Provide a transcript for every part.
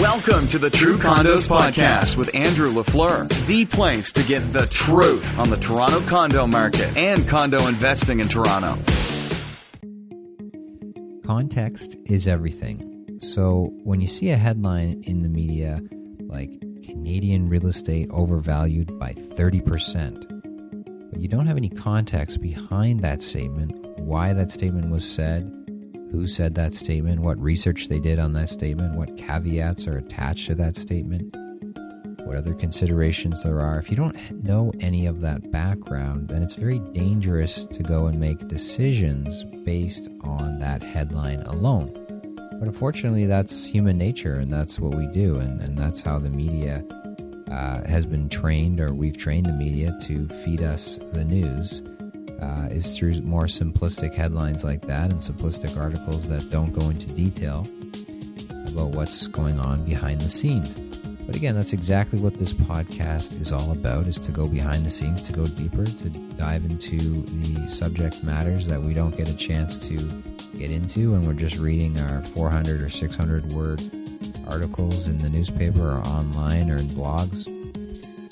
Welcome to the True Condos Podcast with Andrew LaFleur, the place to get the truth on the Toronto condo market and condo investing in Toronto. Context is everything. So when you see a headline in the media like Canadian real estate overvalued by 30%, but you don't have any context behind that statement, why that statement was said, who said that statement, what research they did on that statement, what caveats are attached to that statement, what other considerations there are. If you don't know any of that background, then it's very dangerous to go and make decisions based on that headline alone. But unfortunately, that's human nature, and that's what we do, and, and that's how the media uh, has been trained, or we've trained the media to feed us the news uh, is through more simplistic headlines like that and simplistic articles that don't go into detail about what's going on behind the scenes. But again, that's exactly what this podcast is all about is to go behind the scenes, to go deeper, to dive into the subject matters that we don't get a chance to get into when we're just reading our 400 or 600 word articles in the newspaper or online or in blogs.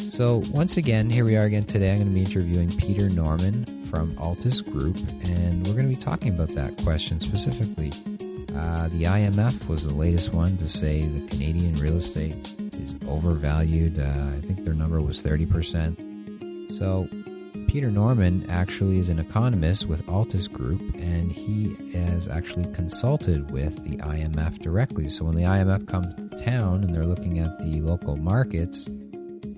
So, once again, here we are again today. I'm going to be interviewing Peter Norman from Altus Group, and we're going to be talking about that question specifically. Uh, the IMF was the latest one to say the Canadian real estate is overvalued. Uh, I think their number was 30%. So, Peter Norman actually is an economist with Altus Group, and he has actually consulted with the IMF directly. So, when the IMF comes to town and they're looking at the local markets,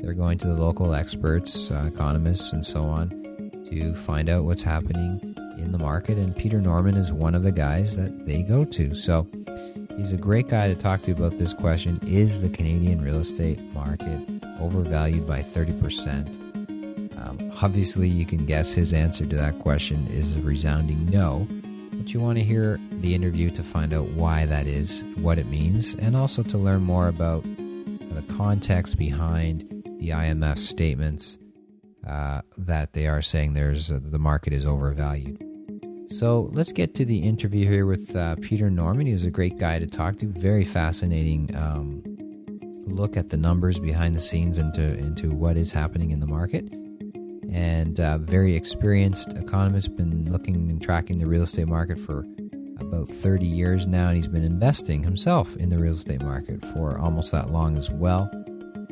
they're going to the local experts, uh, economists, and so on to find out what's happening in the market. And Peter Norman is one of the guys that they go to. So he's a great guy to talk to about this question Is the Canadian real estate market overvalued by 30%? Um, obviously, you can guess his answer to that question is a resounding no. But you want to hear the interview to find out why that is, what it means, and also to learn more about the context behind the IMF statements uh, that they are saying there's uh, the market is overvalued. So let's get to the interview here with uh, Peter Norman. He was a great guy to talk to. Very fascinating um, look at the numbers behind the scenes into into what is happening in the market. And uh, very experienced economist, been looking and tracking the real estate market for about 30 years now, and he's been investing himself in the real estate market for almost that long as well.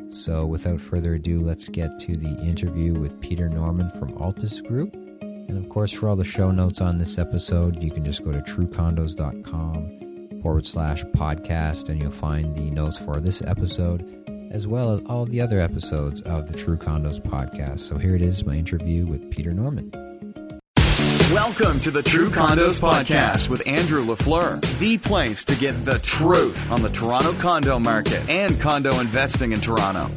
So, without further ado, let's get to the interview with Peter Norman from Altus Group. And of course, for all the show notes on this episode, you can just go to truecondos.com forward slash podcast and you'll find the notes for this episode as well as all the other episodes of the True Condos podcast. So here it is, my interview with Peter Norman. Welcome to the True Condos Podcast with Andrew LaFleur, the place to get the truth on the Toronto condo market and condo investing in Toronto.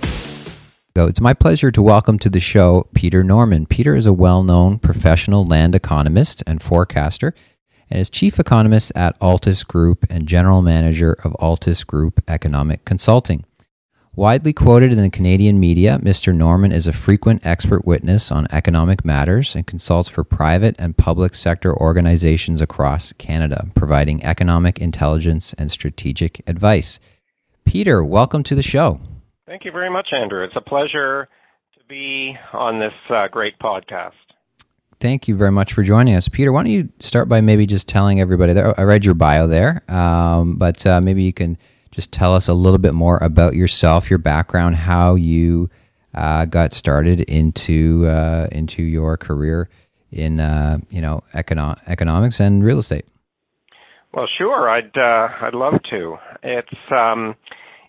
It's my pleasure to welcome to the show Peter Norman. Peter is a well known professional land economist and forecaster and is chief economist at Altus Group and general manager of Altus Group Economic Consulting. Widely quoted in the Canadian media, Mr. Norman is a frequent expert witness on economic matters and consults for private and public sector organizations across Canada, providing economic intelligence and strategic advice. Peter, welcome to the show. Thank you very much, Andrew. It's a pleasure to be on this uh, great podcast. Thank you very much for joining us. Peter, why don't you start by maybe just telling everybody there? I read your bio there, um, but uh, maybe you can just tell us a little bit more about yourself, your background, how you uh, got started into uh, into your career in uh, you know econo- economics and real estate. Well, sure, I'd uh, I'd love to. It's um,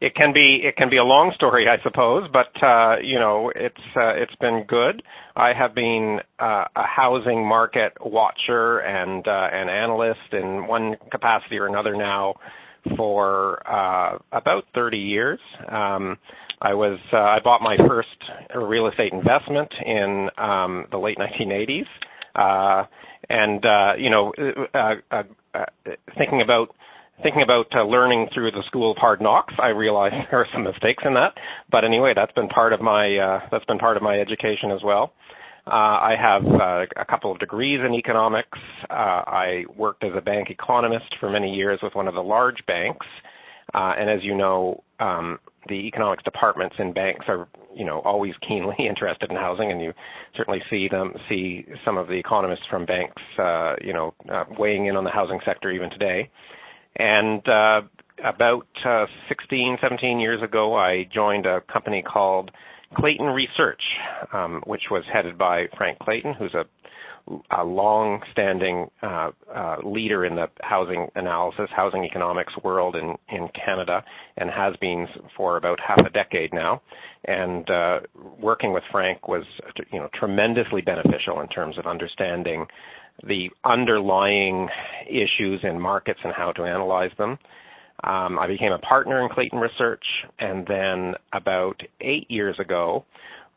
it can be it can be a long story, I suppose, but uh, you know it's uh, it's been good. I have been a housing market watcher and an analyst in one capacity or another now for uh, about 30 years. Um, I was uh, I bought my first real estate investment in um, the late 1980s, uh, and uh, you know, uh, uh, uh, thinking about thinking about uh, learning through the school of hard knocks, I realized there are some mistakes in that. But anyway, that's been part of my uh, that's been part of my education as well. Uh, I have uh, a couple of degrees in economics. Uh, I worked as a bank economist for many years with one of the large banks. Uh, and as you know, um, the economics departments in banks are, you know, always keenly interested in housing, and you certainly see them see some of the economists from banks, uh, you know, uh, weighing in on the housing sector even today. And uh, about uh, 16, 17 years ago, I joined a company called Clayton Research, um, which was headed by Frank Clayton, who's a a long-standing uh, uh, leader in the housing analysis, housing economics world in, in Canada, and has been for about half a decade now. And uh, working with Frank was, you know, tremendously beneficial in terms of understanding the underlying issues in markets and how to analyze them. Um, I became a partner in Clayton Research, and then about eight years ago,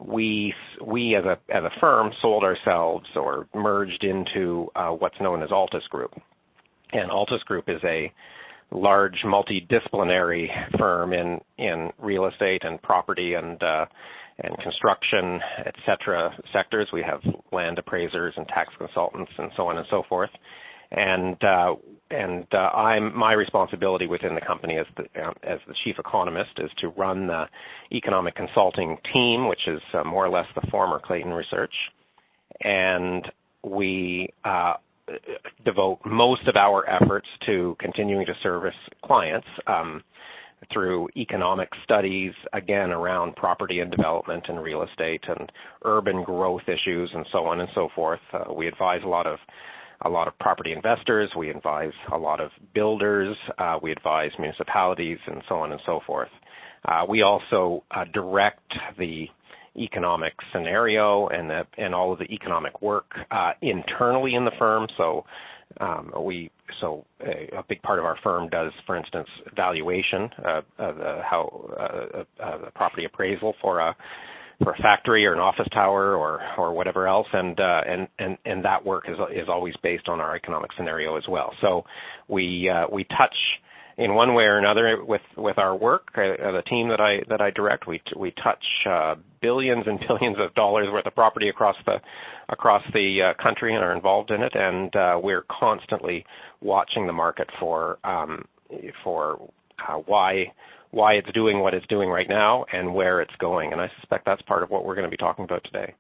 we we as a as a firm sold ourselves or merged into uh, what's known as Altus Group, and Altus Group is a large multidisciplinary firm in in real estate and property and uh, and construction, et cetera, sectors. We have land appraisers and tax consultants and so on and so forth and uh, and uh, I'm my responsibility within the company as the uh, as the chief economist is to run the economic consulting team, which is uh, more or less the former Clayton Research, and we uh, devote most of our efforts to continuing to service clients. Um, through economic studies, again, around property and development and real estate and urban growth issues and so on and so forth. Uh, we advise a lot of a lot of property investors. We advise a lot of builders. Uh, we advise municipalities and so on and so forth. Uh, we also uh, direct the economic scenario and the, and all of the economic work uh, internally in the firm. So um, we so a, a, big part of our firm does, for instance, valuation, uh, the, how uh, property appraisal for a for a factory or an office tower or or whatever else and uh, and and and that work is is always based on our economic scenario as well. So we uh, we touch in one way or another with with our work uh, the team that I that I direct. We we touch uh, billions and billions of dollars worth of property across the across the uh, country and are involved in it and uh, we're constantly watching the market for um, for uh, why why it's doing what it's doing right now and where it's going. And I suspect that's part of what we're going to be talking about today.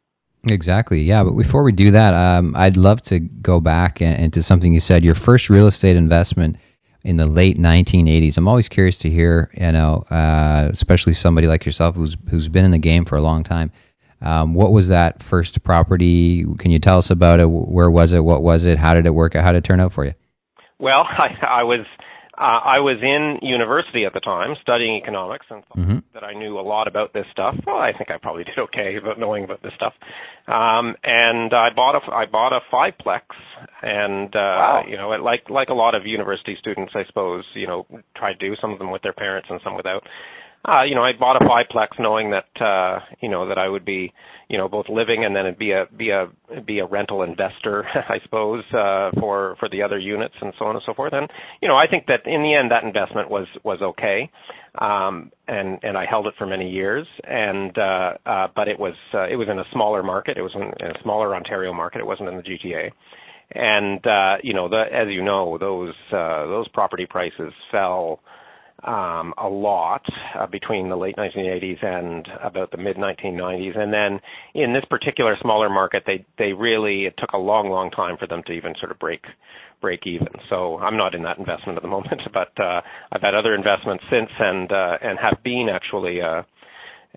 Exactly. Yeah. But before we do that, um, I'd love to go back into something you said. Your first real estate investment in the late 1980s. I'm always curious to hear, you know, uh, especially somebody like yourself who's who's been in the game for a long time. Um, what was that first property? Can you tell us about it? Where was it? What was it? How did it work? Out? How did it turn out for you? Well, I, I was uh, I was in university at the time studying economics and mm-hmm. that I knew a lot about this stuff. Well, I think I probably did okay about knowing about this stuff. Um, and I bought a I bought a fiveplex, and uh, wow. you know, like like a lot of university students, I suppose, you know, try to do some of them with their parents and some without uh, you know, I bought a fiveplex knowing that uh, you know that I would be, you know, both living and then be a be a be a rental investor, I suppose, uh, for for the other units and so on and so forth. And you know, I think that in the end that investment was was okay, um, and and I held it for many years. And uh, uh, but it was uh, it was in a smaller market. It was in, a smaller Ontario market. It wasn't in the GTA. And uh, you know, the, as you know, those uh, those property prices fell um, a lot uh, between the late 1980s and about the mid 1990s. And then in this particular smaller market, they they really it took a long, long time for them to even sort of break break even. So I'm not in that investment at the moment, but uh, I've had other investments since and uh, and have been actually. Uh,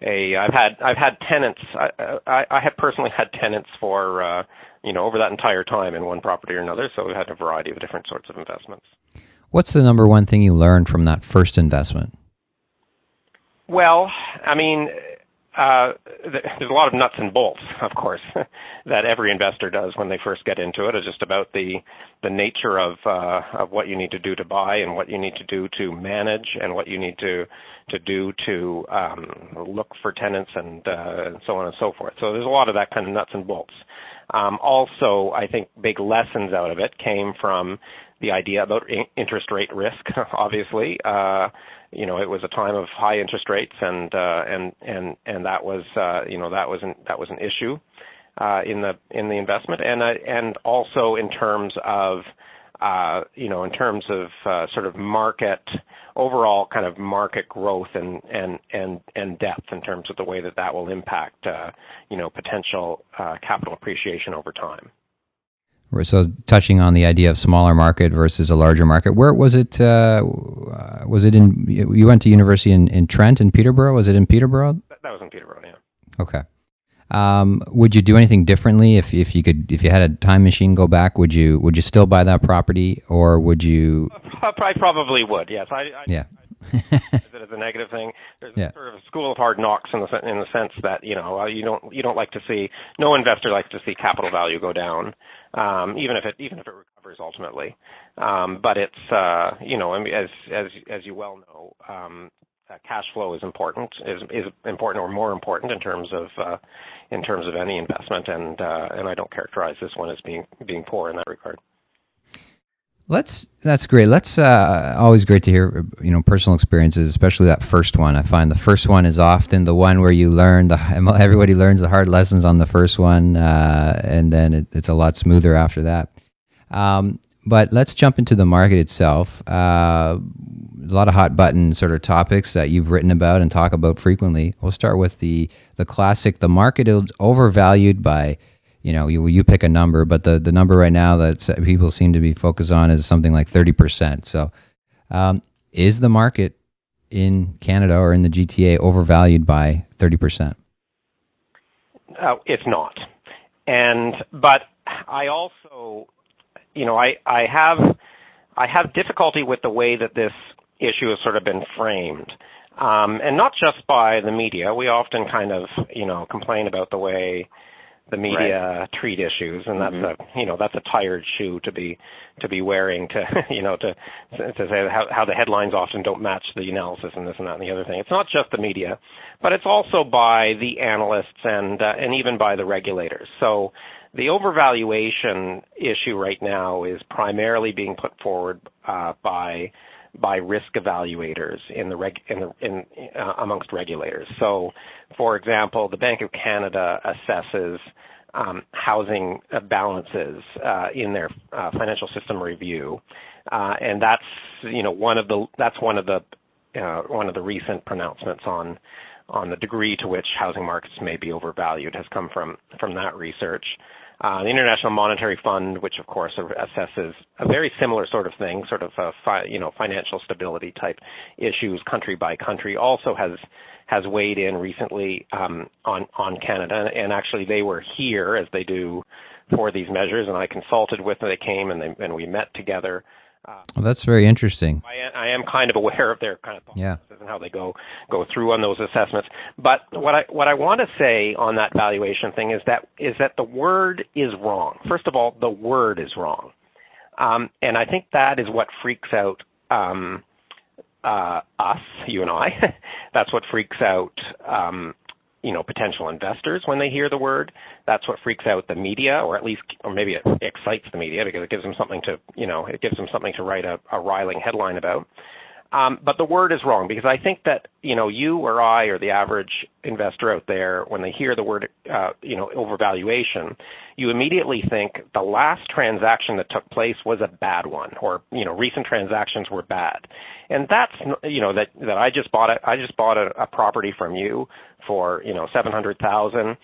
a I've had I've had tenants I, I I have personally had tenants for uh you know over that entire time in one property or another so we've had a variety of different sorts of investments. What's the number one thing you learned from that first investment? Well, I mean, uh, there's a lot of nuts and bolts, of course, that every investor does when they first get into it. It's just about the the nature of uh, of what you need to do to buy and what you need to do to manage and what you need to to do to um, look for tenants and, uh, so on and so forth. So there's a lot of that kind of nuts and bolts. Um, also, I think big lessons out of it came from the idea about interest rate risk. Obviously, uh, you know, it was a time of high interest rates, and uh, and and and that was uh, you know that was an, that was an issue uh, in the in the investment, and uh, and also in terms of uh, you know, in terms of uh, sort of market overall kind of market growth and and and and depth in terms of the way that that will impact, uh, you know, potential uh, capital appreciation over time. So, touching on the idea of smaller market versus a larger market, where was it? Uh, was it in? You went to university in, in Trent in Peterborough. Was it in Peterborough? That was in Peterborough. Yeah. Okay. Um, would you do anything differently if, if you could if you had a time machine go back? Would you would you still buy that property or would you? I probably would. Yes. I, I yeah. it as a negative thing. There's yeah. sort of a school of hard knocks in the in the sense that you know uh, you don't you don't like to see no investor likes to see capital value go down, um, even if it even if it recovers ultimately. Um, but it's uh, you know as as as you well know, um, uh, cash flow is important is is important or more important in terms of uh, in terms of any investment and uh, and I don't characterize this one as being being poor in that regard. Let's that's great. Let's uh, always great to hear you know personal experiences, especially that first one. I find the first one is often the one where you learn the everybody learns the hard lessons on the first one, uh, and then it, it's a lot smoother after that. Um, but let's jump into the market itself. Uh, a lot of hot button sort of topics that you've written about and talk about frequently. We'll start with the the classic. The market is overvalued by, you know, you you pick a number, but the the number right now that people seem to be focused on is something like thirty percent. So, um, is the market in Canada or in the GTA overvalued by thirty percent? Uh, it's not, and but I also, you know, I I have. I have difficulty with the way that this issue has sort of been framed. Um, and not just by the media. We often kind of, you know, complain about the way the media right. treat issues, and that's mm-hmm. a, you know, that's a tired shoe to be to be wearing to, you know, to to say how, how the headlines often don't match the analysis and this and that and the other thing. It's not just the media, but it's also by the analysts and uh, and even by the regulators. So the overvaluation issue right now is primarily being put forward uh, by by risk evaluators in the, reg, in the in, uh, amongst regulators. So, for example, the Bank of Canada assesses um, housing balances uh, in their uh, financial system review, uh, and that's you know one of the that's one of the uh, one of the recent pronouncements on on the degree to which housing markets may be overvalued has come from from that research. Uh, the International Monetary Fund, which of course assesses a very similar sort of thing, sort of fi- you know financial stability type issues country by country, also has has weighed in recently um, on on Canada, and actually they were here as they do for these measures, and I consulted with them. They came and they, and we met together uh, well, that's very interesting. I, I, am kind of aware of their kind of yeah. and how they go go through on those assessments. But what I what I want to say on that valuation thing is that is that the word is wrong. First of all, the word is wrong, um, and I think that is what freaks out um, uh, us, you and I. That's what freaks out um, you know potential investors when they hear the word. That's what freaks out the media, or at least, or maybe it excites the media because it gives them something to you know it gives them something to write a, a riling headline about. Um, but the word is wrong because I think that you know you or I or the average investor out there, when they hear the word uh, you know overvaluation, you immediately think the last transaction that took place was a bad one, or you know recent transactions were bad, and that's you know that that I just bought it. I just bought a, a property from you for you know seven hundred thousand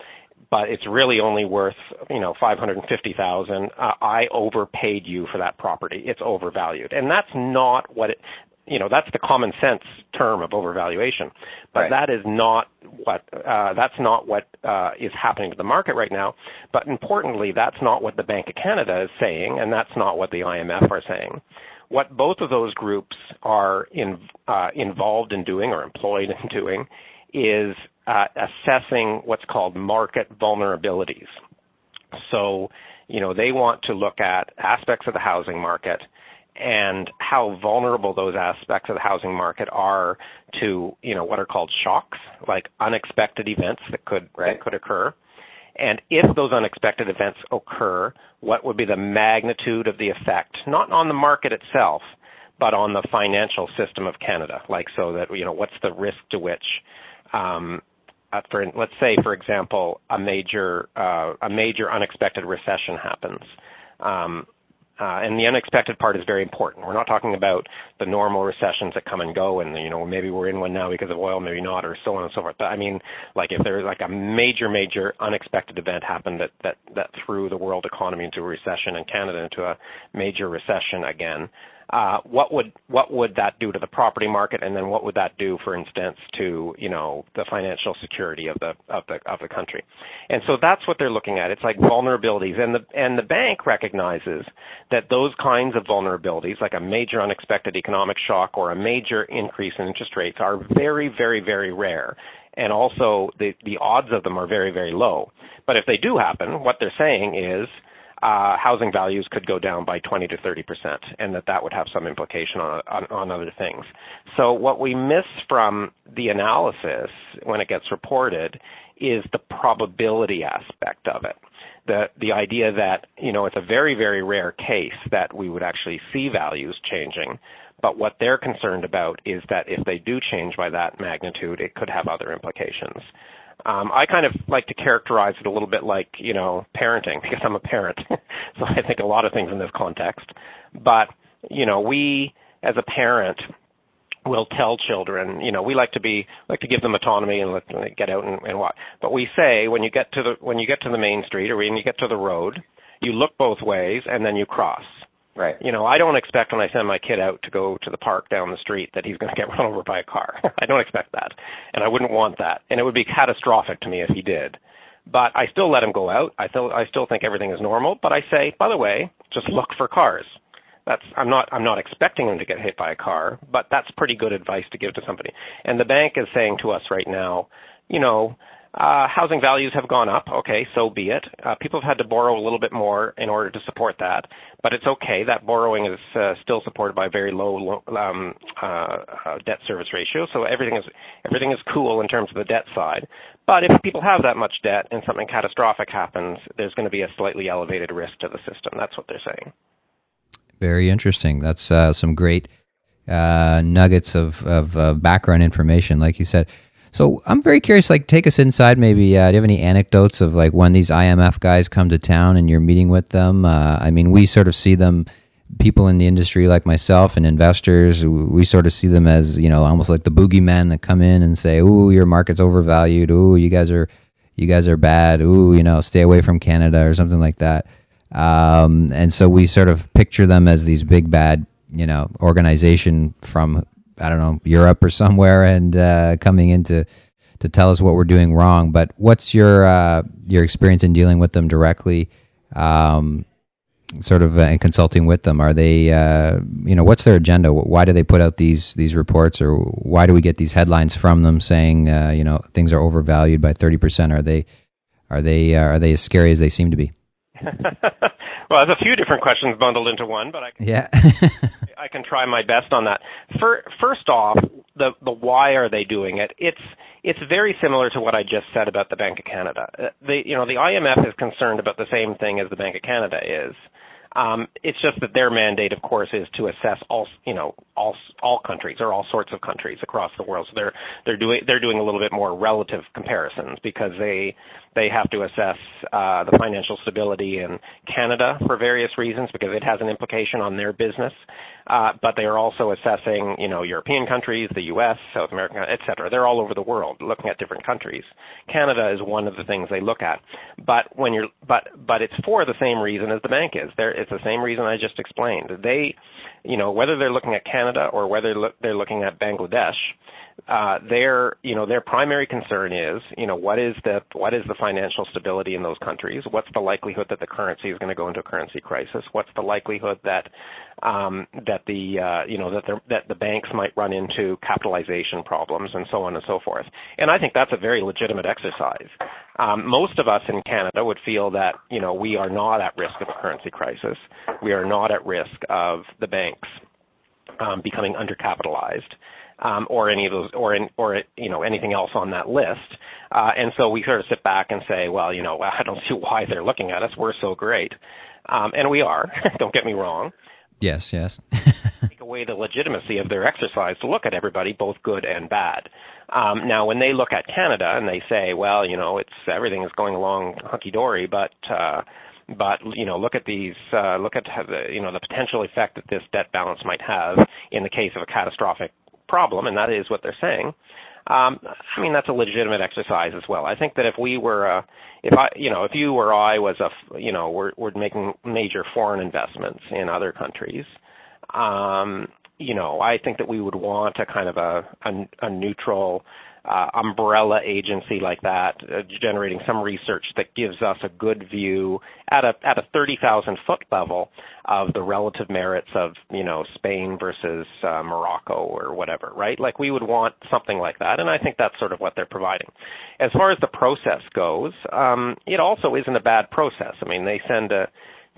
but it's really only worth you know 550,000 uh, I overpaid you for that property. It's overvalued. And that's not what it you know that's the common sense term of overvaluation. But right. that is not what uh, that's not what uh, is happening to the market right now. But importantly that's not what the bank of canada is saying and that's not what the imf are saying. What both of those groups are in, uh, involved in doing or employed in doing is uh, assessing what's called market vulnerabilities. So you know they want to look at aspects of the housing market and how vulnerable those aspects of the housing market are to you know what are called shocks like unexpected events that could right. that could occur. And if those unexpected events occur what would be the magnitude of the effect not on the market itself but on the financial system of Canada? Like so that you know what's the risk to which um, uh, for let's say for example a major uh, a major unexpected recession happens. Um, Uh, and the unexpected part is very important. We're not talking about the normal recessions that come and go, and you know maybe we're in one now because of oil, maybe not, or so on and so forth. But I mean, like if there's like a major, major unexpected event happened that that that threw the world economy into a recession and Canada into a major recession again, Uh, what would what would that do to the property market, and then what would that do, for instance, to you know the financial security of the of the of the country? And so that's what they're looking at. It's like vulnerabilities, and the and the bank recognizes that those kinds of vulnerabilities, like a major unexpected economic shock or a major increase in interest rates, are very very very rare and also the the odds of them are very very low. But if they do happen, what they're saying is uh, housing values could go down by 20 to 30 percent, and that that would have some implication on, on, on other things. So what we miss from the analysis when it gets reported is the probability aspect of it. The the idea that you know it's a very very rare case that we would actually see values changing, but what they're concerned about is that if they do change by that magnitude, it could have other implications. Um, I kind of like to characterize it a little bit like, you know, parenting because I'm a parent. so I think a lot of things in this context. But, you know, we as a parent will tell children, you know, we like to be like to give them autonomy and let them get out and, and what. But we say when you get to the when you get to the main street or when you get to the road, you look both ways and then you cross. Right. You know, I don't expect when I send my kid out to go to the park down the street that he's going to get run over by a car. I don't expect that. And I wouldn't want that. And it would be catastrophic to me if he did. But I still let him go out. I still I still think everything is normal, but I say, by the way, just look for cars. That's I'm not I'm not expecting him to get hit by a car, but that's pretty good advice to give to somebody. And the bank is saying to us right now, you know, uh, housing values have gone up. Okay, so be it. Uh, people have had to borrow a little bit more in order to support that, but it's okay. That borrowing is uh, still supported by a very low um, uh, uh, debt service ratio, so everything is everything is cool in terms of the debt side. But if people have that much debt and something catastrophic happens, there's going to be a slightly elevated risk to the system. That's what they're saying. Very interesting. That's uh, some great nuggets of, of background information, like you said. So I'm very curious. Like, take us inside. Maybe uh, do you have any anecdotes of like when these IMF guys come to town and you're meeting with them? Uh, I mean, we sort of see them. People in the industry, like myself and investors, we sort of see them as you know almost like the boogeymen that come in and say, "Ooh, your market's overvalued. Ooh, you guys are, you guys are bad. Ooh, you know, stay away from Canada or something like that." Um, and so we sort of picture them as these big bad, you know, organization from I don't know Europe or somewhere and uh, coming in to, tell us what we're doing wrong. But what's your uh, your experience in dealing with them directly? Um, sort of uh, in consulting with them are they uh, you know what's their agenda why do they put out these these reports or why do we get these headlines from them saying uh, you know things are overvalued by 30% are they are they uh, are they as scary as they seem to be well, there's a few different questions bundled into one, but I can, yeah. I can try my best on that. First off, the the why are they doing it? It's it's very similar to what I just said about the Bank of Canada. Uh, the you know the IMF is concerned about the same thing as the Bank of Canada is. Um, it's just that their mandate, of course, is to assess all you know all all countries or all sorts of countries across the world. So they're they're doing they're doing a little bit more relative comparisons because they they have to assess uh, the financial stability in Canada for various reasons because it has an implication on their business. Uh, but they are also assessing, you know, European countries, the U.S., South America, et cetera. They're all over the world looking at different countries. Canada is one of the things they look at. But when you're, but but it's for the same reason as the bank is. There, it's the same reason I just explained. They, you know, whether they're looking at Canada or whether they're looking at Bangladesh, uh, their you know their primary concern is you know what is the what is the financial stability in those countries? What's the likelihood that the currency is going to go into a currency crisis? What's the likelihood that um, that the uh, you know that the that the banks might run into capitalization problems and so on and so forth? And I think that's a very legitimate exercise. Um, most of us in Canada would feel that you know we are not at risk of a currency crisis. We are not at risk of the banks um, becoming undercapitalized um, or any of those, or in, or you know anything else on that list. Uh, and so we sort of sit back and say, well, you know, I don't see why they're looking at us. We're so great, um, and we are. don't get me wrong. Yes, yes. take away the legitimacy of their exercise to look at everybody, both good and bad. Um, now, when they look at Canada and they say, well, you know, it's everything is going along hunky dory, but uh, but you know, look at these, uh, look at the, you know, the potential effect that this debt balance might have in the case of a catastrophic problem, and that is what they're saying. Um, I mean, that's a legitimate exercise as well. I think that if we were, uh, if I, you know, if you or I was a, you know, we're, we're making major foreign investments in other countries, um, you know, I think that we would want a kind of a, a, a neutral uh, umbrella agency like that, uh, generating some research that gives us a good view at a at a 30,000 foot level of the relative merits of you know Spain versus uh, Morocco or whatever, right? Like we would want something like that, and I think that's sort of what they're providing. As far as the process goes, um, it also isn't a bad process. I mean, they send a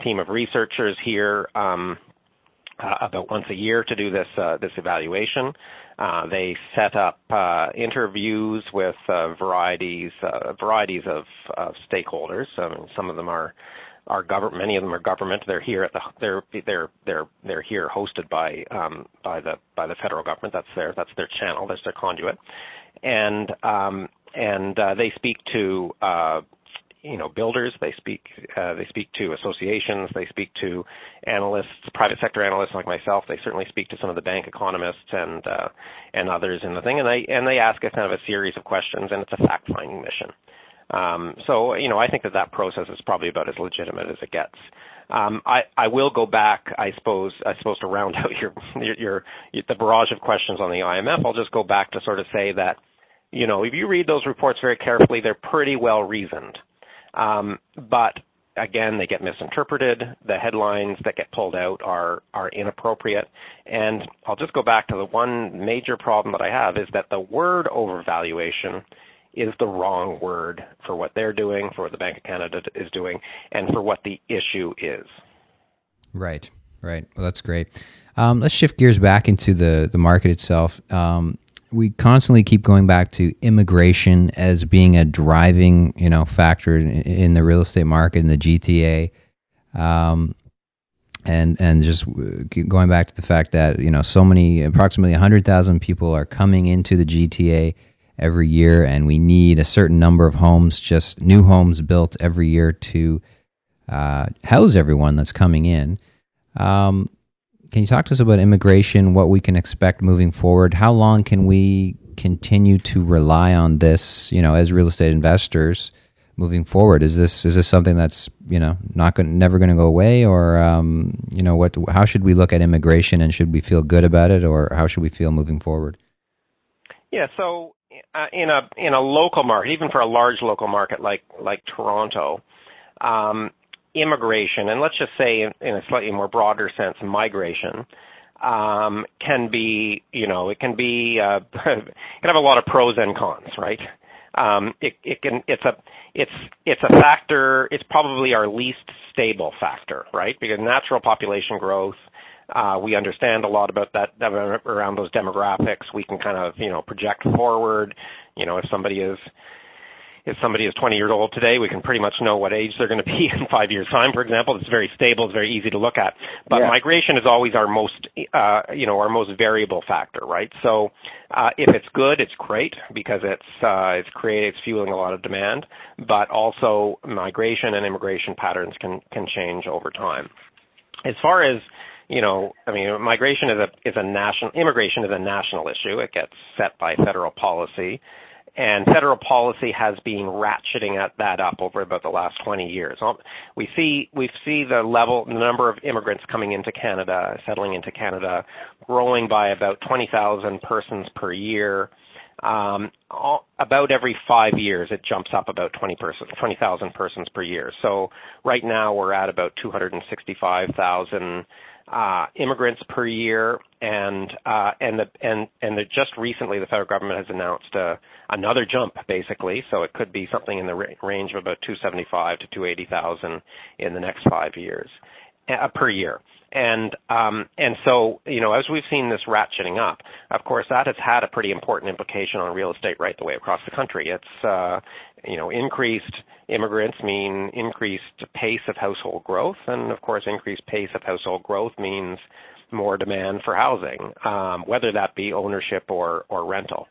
team of researchers here. Um, about once a year to do this uh, this evaluation. Uh, they set up uh, interviews with uh, varieties uh, varieties of, of stakeholders. Some of them are are government. Many of them are government. They're here at the they're they're they're they're here hosted by um, by the by the federal government. That's their that's their channel. That's their conduit, and um, and uh, they speak to uh, you know builders they speak uh, they speak to associations they speak to analysts private sector analysts like myself they certainly speak to some of the bank economists and uh, and others in the thing and they and they ask a kind of a series of questions and it's a fact finding mission um, so you know I think that that process is probably about as legitimate as it gets um, I, I will go back, I suppose, I suppose to round out your, your, your, the barrage of questions on the IMF. I'll just go back to sort of say that, you know, if you read those reports very carefully, they're pretty well reasoned. Um, but again, they get misinterpreted. The headlines that get pulled out are are inappropriate. And I'll just go back to the one major problem that I have is that the word overvaluation is the wrong word for what they're doing, for what the Bank of Canada is doing, and for what the issue is. Right, right. Well, that's great. Um, let's shift gears back into the the market itself. Um, we constantly keep going back to immigration as being a driving you know factor in, in the real estate market in the GTA, um, and and just going back to the fact that you know so many approximately hundred thousand people are coming into the GTA every year, and we need a certain number of homes, just new homes built every year to uh, house everyone that's coming in. Um, can you talk to us about immigration, what we can expect moving forward? How long can we continue to rely on this, you know, as real estate investors moving forward? Is this is this something that's, you know, not going never going to go away or um, you know, what how should we look at immigration and should we feel good about it or how should we feel moving forward? Yeah, so uh, in a in a local market, even for a large local market like like Toronto, um, immigration, and let's just say in, in a slightly more broader sense, migration, um, can be, you know, it can be, uh, can have a lot of pros and cons, right? Um, it, it can, it's a, it's, it's a factor, it's probably our least stable factor, right? Because natural population growth, uh, we understand a lot about that around those demographics. We can kind of, you know, project forward. You know, if somebody is if somebody is 20 years old today, we can pretty much know what age they're going to be in five years' time. For example, it's very stable. It's very easy to look at. But yeah. migration is always our most, uh, you know, our most variable factor, right? So uh, if it's good, it's great because it's uh, it's creating, it's fueling a lot of demand. But also, migration and immigration patterns can can change over time. As far as you know, I mean, migration is a is a national immigration is a national issue. It gets set by federal policy and federal policy has been ratcheting at that up over about the last 20 years. Um, we see we see the level, the number of immigrants coming into Canada, settling into Canada, growing by about 20,000 persons per year. Um, all, about every five years, it jumps up about 20 person, 20,000 persons per year. So right now we're at about 265,000 uh, immigrants per year, and uh, and the and and the, just recently the federal government has announced uh, another jump, basically. So it could be something in the range of about 275 to 280,000 in the next five years uh, per year. And um, and so you know, as we've seen this ratcheting up, of course, that has had a pretty important implication on real estate right the way across the country. It's uh, you know increased immigrants mean increased pace of household growth, and of course, increased pace of household growth means more demand for housing, um, whether that be ownership or or rental.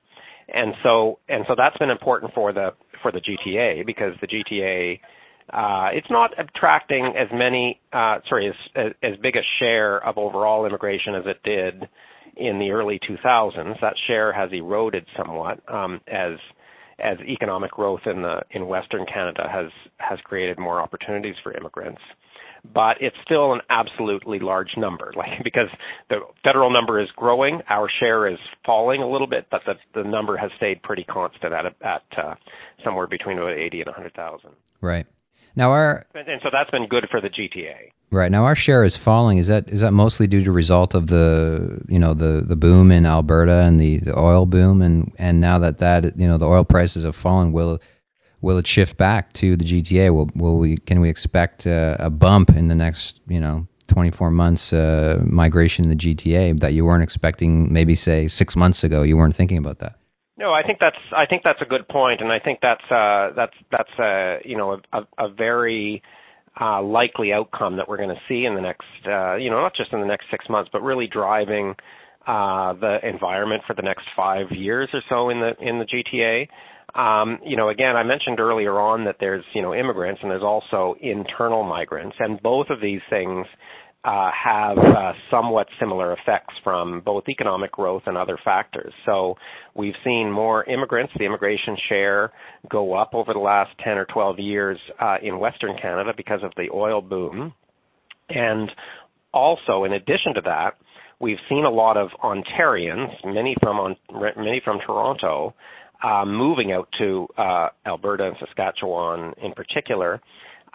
And so and so that's been important for the for the GTA because the GTA uh, it's not attracting as many, uh, sorry, as, as, as big a share of overall immigration as it did in the early 2000s. That share has eroded somewhat um, as as economic growth in the in Western Canada has has created more opportunities for immigrants but it's still an absolutely large number. Like because the federal number is growing, our share is falling a little bit, but the the number has stayed pretty constant at at uh, somewhere between about eighty and hundred thousand. Right. Now our and, and so that's been good for the GTA. Right now, our share is falling. Is that is that mostly due to result of the you know the, the boom in Alberta and the, the oil boom and and now that that you know the oil prices have fallen, will will it shift back to the GTA? Will will we can we expect uh, a bump in the next you know 24 months uh, migration in the GTA that you weren't expecting maybe say six months ago? You weren't thinking about that. No, I think that's I think that's a good point, and I think that's uh, that's that's uh, you know a, a very uh, likely outcome that we're going to see in the next uh, you know not just in the next six months, but really driving uh, the environment for the next five years or so in the in the GTA. Um, you know, again, I mentioned earlier on that there's, you know, immigrants and there's also internal migrants, and both of these things uh, have uh, somewhat similar effects from both economic growth and other factors. So we've seen more immigrants, the immigration share go up over the last 10 or 12 years uh, in Western Canada because of the oil boom. And also, in addition to that, we've seen a lot of Ontarians, many from many from Toronto, uh, moving out to uh, Alberta and Saskatchewan in particular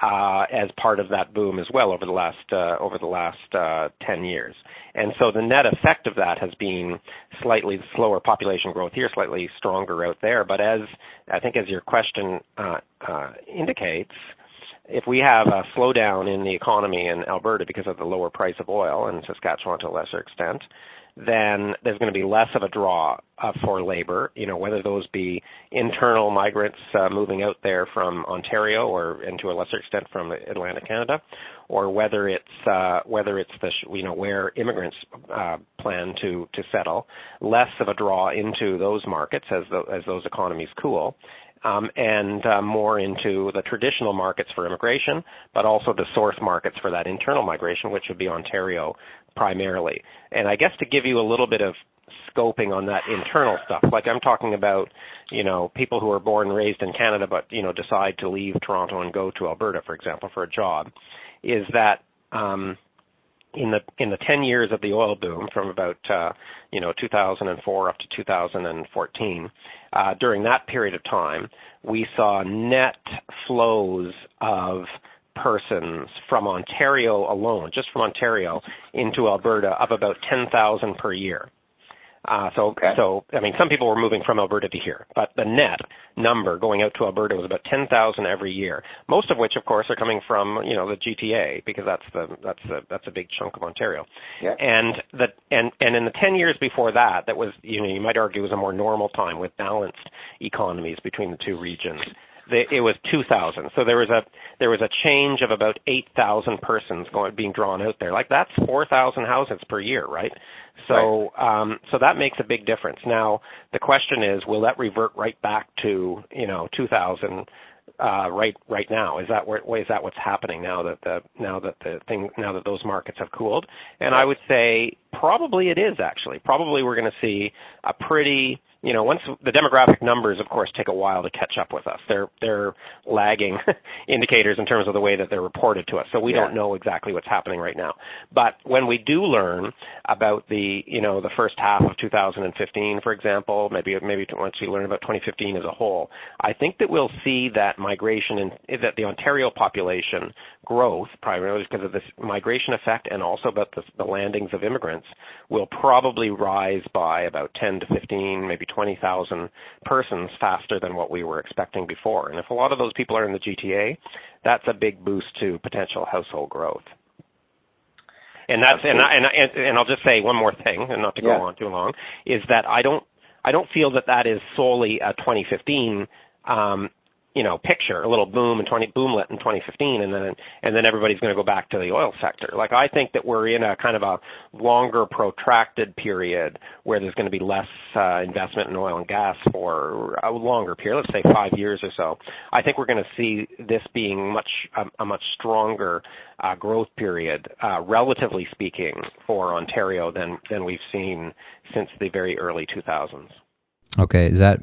uh, as part of that boom as well over the last uh, over the last uh, 10 years. And so the net effect of that has been slightly slower population growth here, slightly stronger out there. But as I think as your question uh, uh, indicates, if we have a slowdown in the economy in Alberta because of the lower price of oil and Saskatchewan to a lesser extent, then there's going to be less of a draw uh, for labor. You know, whether those be internal migrants uh, moving out there from Ontario or, and to a lesser extent, from Atlantic Canada, or whether it's uh, whether it's the you know where immigrants uh, plan to to settle, less of a draw into those markets as the, as those economies cool. Um, and uh, more into the traditional markets for immigration, but also the source markets for that internal migration, which would be Ontario primarily. And I guess to give you a little bit of scoping on that internal stuff, like I'm talking about, you know, people who are born and raised in Canada but, you know, decide to leave Toronto and go to Alberta, for example, for a job, is that um in the in the 10 years of the oil boom from about uh, you know 2004 up to 2014 uh, during that period of time we saw net flows of persons from Ontario alone, just from Ontario into Alberta, of about 10,000 per year. Uh, so, okay. so I mean, some people were moving from Alberta to here, but the net number going out to Alberta was about 10,000 every year. Most of which, of course, are coming from you know the GTA because that's the that's the that's a big chunk of Ontario. Yeah. And the and and in the 10 years before that, that was you know you might argue was a more normal time with balanced economies between the two regions the, it was 2,000. So there was a there was a change of about 8,000 persons going being drawn out there. Like that's 4,000 houses per year, right? So right. um so that makes a big difference. Now the question is, will that revert right back to you know 2,000? Uh, right right now is that where is that what's happening now that the now that the thing now that those markets have cooled and I would say probably it is actually probably we're going to see a pretty you know, once the demographic numbers, of course, take a while to catch up with us. They're they're lagging indicators in terms of the way that they're reported to us. So we yeah. don't know exactly what's happening right now. But when we do learn about the you know the first half of 2015, for example, maybe maybe once we learn about 2015 as a whole, I think that we'll see that migration and that the Ontario population growth, primarily because of this migration effect and also about the, the landings of immigrants, will probably rise by about 10 to 15, maybe 20,000 persons faster than what we were expecting before. And if a lot of those people are in the GTA, that's a big boost to potential household growth. And that's and I, and I, and I'll just say one more thing, and not to go yeah. on too long, is that I don't I don't feel that that is solely a 2015 um, you know picture, a little boom in 20 boomlet in 2015, and then and then everybody's going to go back to the oil sector. Like I think that we're in a kind of a longer, protracted period where there's going to be less uh, investment in oil and gas for a longer period, let's say five years or so. I think we're going to see this being much a, a much stronger uh, growth period, uh, relatively speaking, for Ontario than than we've seen since the very early 2000s. Okay, is that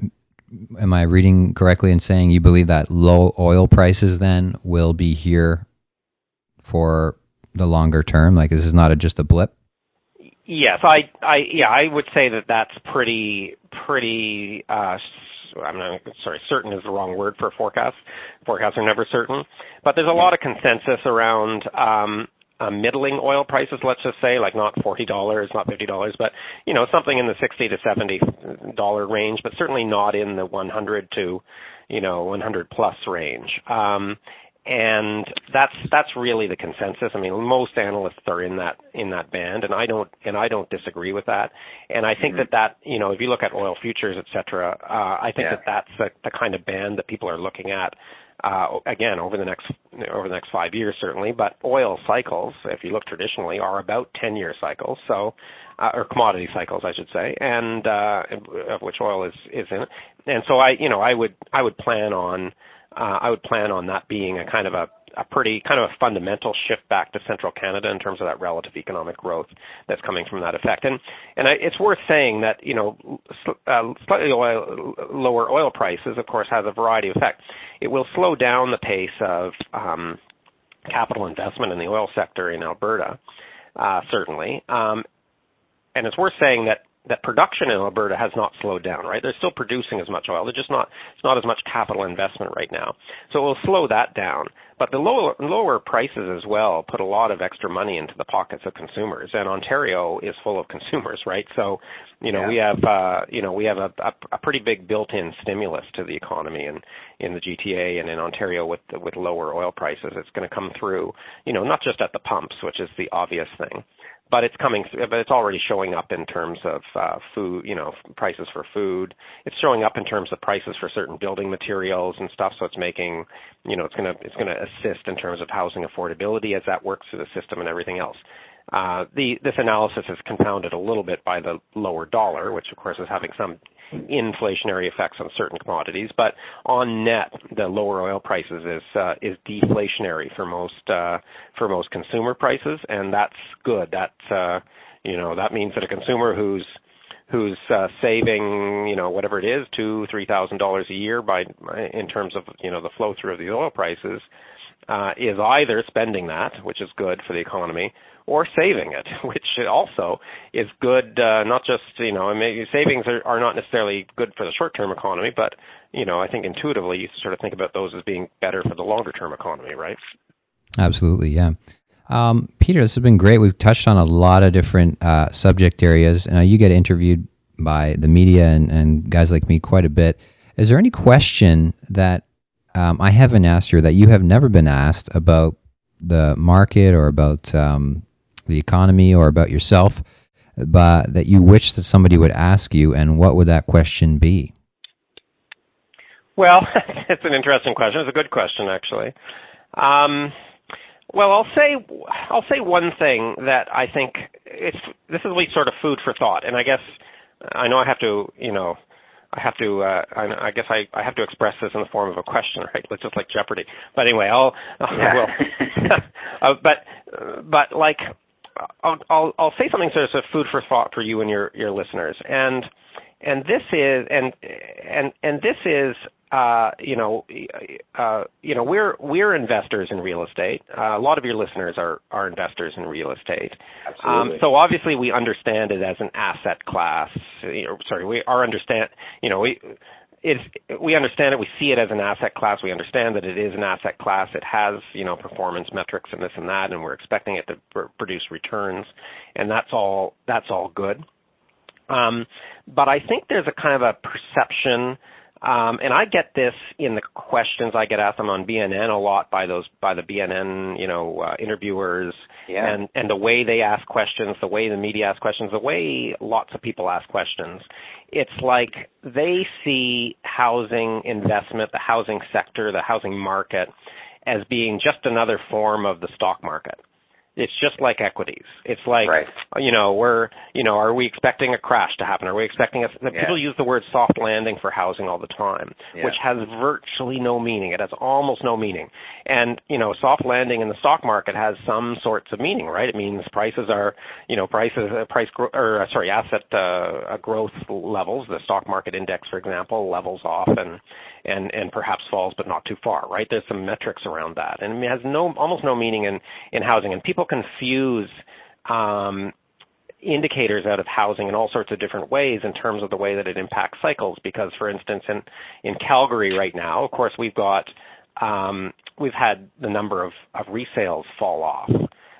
am I reading correctly in saying you believe that low oil prices then will be here for the longer term? Like this is not a, just a blip. Yes, I, I, yeah, I would say that that's pretty, pretty. Uh, I'm not sorry. Certain is the wrong word for forecast. Forecasts are never certain, but there's a lot of consensus around um, uh, middling oil prices, let's just say, like not forty dollars, not fifty dollars, but you know something in the sixty to seventy dollar range, but certainly not in the one hundred to you know one hundred plus range. Um, and that's that's really the consensus. I mean, most analysts are in that in that band, and I don't and I don't disagree with that. And I think mm-hmm. that that you know if you look at oil futures, et cetera, uh, I think yeah. that that's the, the kind of band that people are looking at uh, again over the next over the next five years certainly. But oil cycles, if you look traditionally, are about 10-year cycles. So, uh, or commodity cycles, I should say, and uh, of which oil is is in. And so I, you know, I would I would plan on uh, I would plan on that being a kind of a a pretty kind of a fundamental shift back to central Canada in terms of that relative economic growth that's coming from that effect. And and I, it's worth saying that you know uh, slightly oil, lower oil prices, of course, has a variety of effects. It will slow down the pace of um, capital investment in the oil sector in Alberta, uh, certainly. Um, and it's worth saying that that production in Alberta has not slowed down, right? They're still producing as much oil. They're just not it's not as much capital investment right now. So it will slow that down. But the lower lower prices as well put a lot of extra money into the pockets of consumers. And Ontario is full of consumers, right? So, you know, yeah. we have uh you know, we have a, a, a pretty big built-in stimulus to the economy and in the GTA and in Ontario with with lower oil prices. It's going to come through, you know, not just at the pumps, which is the obvious thing but it's coming but it's already showing up in terms of uh, food you know prices for food. It's showing up in terms of prices for certain building materials and stuff so it's making you know it's going to it's going to assist in terms of housing affordability as that works through the system and everything else the this analysis is compounded a little bit by the lower dollar which of course is having some inflationary effects on certain commodities, but on net, the lower oil prices is uh, is deflationary for most uh, for most consumer prices, and that's good. That uh, you know that means that a consumer who's who's uh, saving you know whatever it is two three thousand dollars a year by in terms of you know the flow through of the oil prices uh, is either spending that, which is good for the economy, or saving it, which also is good. Uh, not just you know, maybe savings are, are not necessarily good for the short-term economy, but you know, I think intuitively you sort of think about those as being better for the longer-term economy, right? Absolutely, yeah. Um, Peter, this has been great. We've touched on a lot of different uh, subject areas, and you get interviewed by the media and, and guys like me quite a bit. Is there any question that um, I haven't asked you that you have never been asked about the market or about um, the economy or about yourself, but that you wish that somebody would ask you, and what would that question be? Well, it's an interesting question. It's a good question, actually. Um, well, I'll say I'll say one thing that I think it's this is really sort of food for thought, and I guess I know I have to, you know, I have to. Uh, I, I guess I, I have to express this in the form of a question, right? It's just like Jeopardy. But anyway, I'll. Yeah. I will. uh, but but like I'll, I'll, I'll say something sort of food for thought for you and your your listeners, and and this is and and and this is uh, you know uh, you know we're we're investors in real estate. Uh, a lot of your listeners are are investors in real estate. Um, so obviously we understand it as an asset class. You know, sorry, we are understand you know we it's we understand it. We see it as an asset class. We understand that it is an asset class. It has you know performance metrics and this and that, and we're expecting it to pr- produce returns, and that's all that's all good. Um, but I think there's a kind of a perception um, and I get this in the questions I get asked. I'm on BNN a lot by those by the BNN, you know, uh, interviewers, yeah. and and the way they ask questions, the way the media ask questions, the way lots of people ask questions. It's like they see housing investment, the housing sector, the housing market as being just another form of the stock market. It's just like equities. It's like right. you know, we're you know, are we expecting a crash to happen? Are we expecting a yeah. people use the word soft landing for housing all the time, yeah. which has virtually no meaning. It has almost no meaning. And, you know, soft landing in the stock market has some sorts of meaning, right? It means prices are, you know, prices uh, price gro- or uh, sorry, asset uh, growth levels, the stock market index for example, levels off and and and perhaps falls but not too far, right? There's some metrics around that. And it has no almost no meaning in in housing and people confuse um, indicators out of housing in all sorts of different ways in terms of the way that it impacts cycles. Because, for instance, in in Calgary right now, of course, we've got um, we've had the number of, of resales fall off.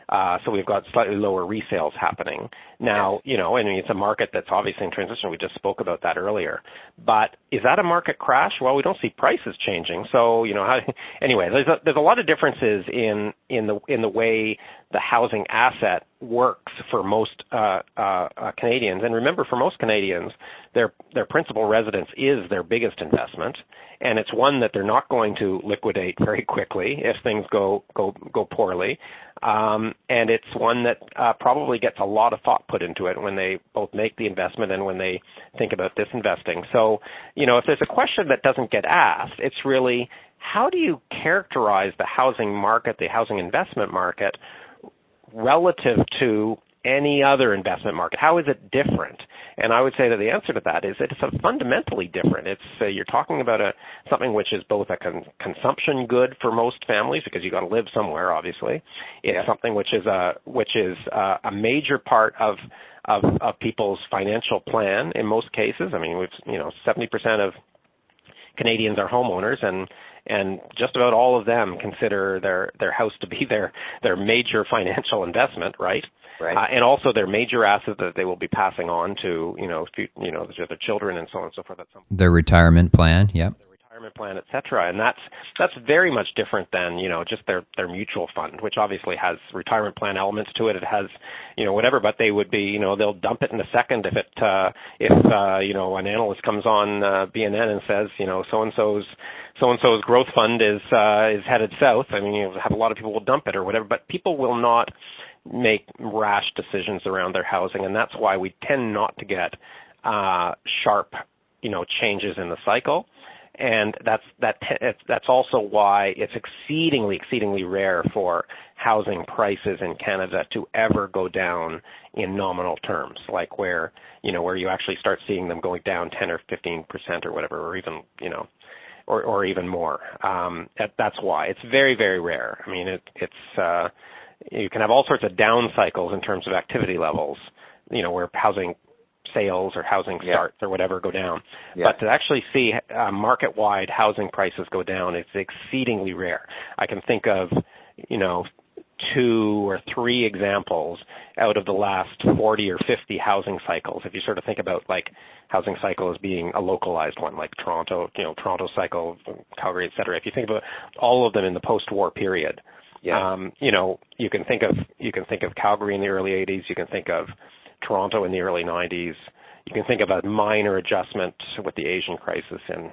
Uh, so we've got slightly lower resales happening now. You know, I mean, it's a market that's obviously in transition. We just spoke about that earlier. But is that a market crash? Well, we don't see prices changing. So you know, how, anyway, there's a, there's a lot of differences in in the in the way the housing asset works for most uh, uh, uh, Canadians. And remember, for most Canadians, their their principal residence is their biggest investment, and it's one that they're not going to liquidate very quickly if things go go go poorly. Um, and it's one that uh, probably gets a lot of thought put into it when they both make the investment and when they think about disinvesting. So, you know, if there's a question that doesn't get asked, it's really how do you characterize the housing market, the housing investment market, relative to any other investment market? How is it different? And I would say that the answer to that is it's a fundamentally different. It's uh, you're talking about a something which is both a con- consumption good for most families because you got to live somewhere, obviously. It's yeah. something which is a which is a, a major part of of of people's financial plan in most cases. I mean, we've you know 70% of Canadians are homeowners and and just about all of them consider their their house to be their their major financial investment, right? Right. Uh, and also their major asset that they will be passing on to you know you know their children and so on and so forth. Their retirement plan, yep Their retirement plan, et cetera. And that's that's very much different than you know just their their mutual fund, which obviously has retirement plan elements to it. It has you know whatever, but they would be you know they'll dump it in a second if it uh, if uh, you know an analyst comes on uh, BNN and says you know so and so's so and so's growth fund is uh, is headed south. I mean you have a lot of people will dump it or whatever, but people will not make rash decisions around their housing, and that's why we tend not to get uh, sharp you know changes in the cycle. And that's that that's also why it's exceedingly exceedingly rare for housing prices in Canada to ever go down in nominal terms like where you know where you actually start seeing them going down 10 or 15 percent or whatever or even you know or or even more. Um that, that's why. It's very very rare. I mean it it's uh you can have all sorts of down cycles in terms of activity levels you know where housing sales or housing starts yeah. or whatever go down. Yeah. But to actually see uh, market-wide housing prices go down, is exceedingly rare. I can think of, you know, two or three examples out of the last 40 or 50 housing cycles. If you sort of think about like housing cycle as being a localized one, like Toronto, you know, Toronto cycle, Calgary, et cetera. If you think about all of them in the post-war period, yeah. um, you know, you can think of you can think of Calgary in the early 80s. You can think of Toronto in the early 90s. You can think of a minor adjustment with the Asian crisis in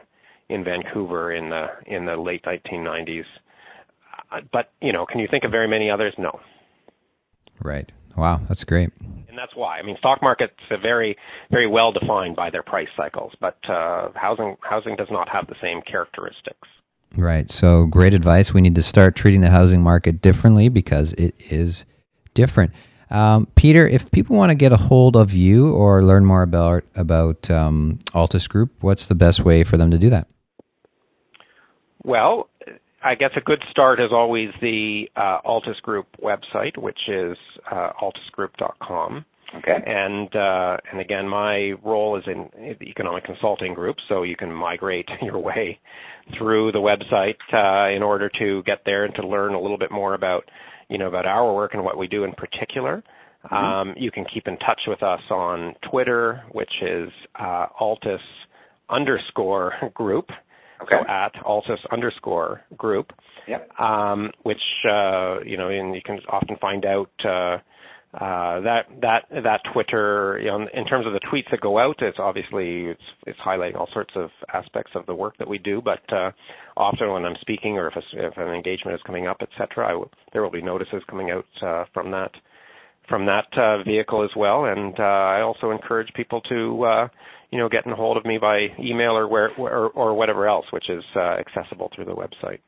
in Vancouver in the in the late 1990s. Uh, but you know, can you think of very many others? No. Right. Wow, that's great. And that's why. I mean, stock markets are very, very well defined by their price cycles, but uh, housing housing does not have the same characteristics. Right. So, great advice. We need to start treating the housing market differently because it is different. Um, Peter, if people want to get a hold of you or learn more about about um, Altus Group, what's the best way for them to do that? Well, I guess a good start is always the uh, Altus Group website, which is uh, altusgroup.com. Okay. And uh, and again, my role is in the economic consulting group, so you can migrate your way through the website uh, in order to get there and to learn a little bit more about you know, about our work and what we do in particular. Mm-hmm. Um, you can keep in touch with us on Twitter, which is uh, Altus underscore group. Okay. So at Altus underscore group. Yep. Um, which uh, you know, and you can often find out uh, that that that Twitter, you know, in terms of the tweets that go out, it's obviously it's it's highlighting all sorts of aspects of the work that we do. But uh, often when I'm speaking or if, a, if an engagement is coming up, etc., there will be notices coming out uh, from that from that uh, vehicle as well. And uh, I also encourage people to uh, you know get in hold of me by email or where or, or whatever else, which is uh, accessible through the website.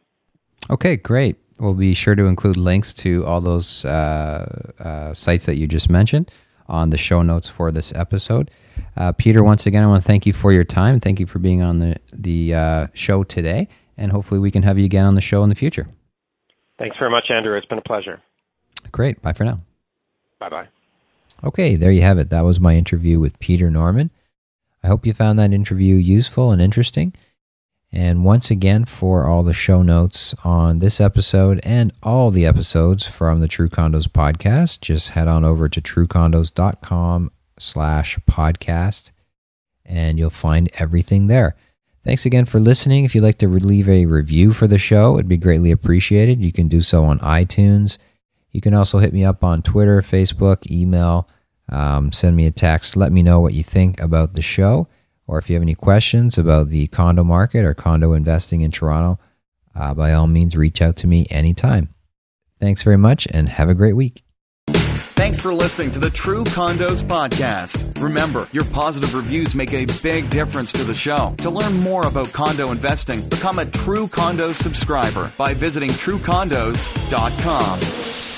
Okay, great. We'll be sure to include links to all those uh, uh, sites that you just mentioned on the show notes for this episode. Uh, Peter, once again, I want to thank you for your time. Thank you for being on the the uh, show today, and hopefully we can have you again on the show in the future. Thanks very much, Andrew. It's been a pleasure. Great. Bye for now. Bye bye. Okay, there you have it. That was my interview with Peter Norman. I hope you found that interview useful and interesting. And once again, for all the show notes on this episode and all the episodes from the True Condos podcast, just head on over to truecondos.com slash podcast and you'll find everything there. Thanks again for listening. If you'd like to leave a review for the show, it'd be greatly appreciated. You can do so on iTunes. You can also hit me up on Twitter, Facebook, email, um, send me a text. Let me know what you think about the show or if you have any questions about the condo market or condo investing in Toronto, uh, by all means, reach out to me anytime. Thanks very much and have a great week. Thanks for listening to the True Condos Podcast. Remember, your positive reviews make a big difference to the show. To learn more about condo investing, become a True Condos subscriber by visiting truecondos.com.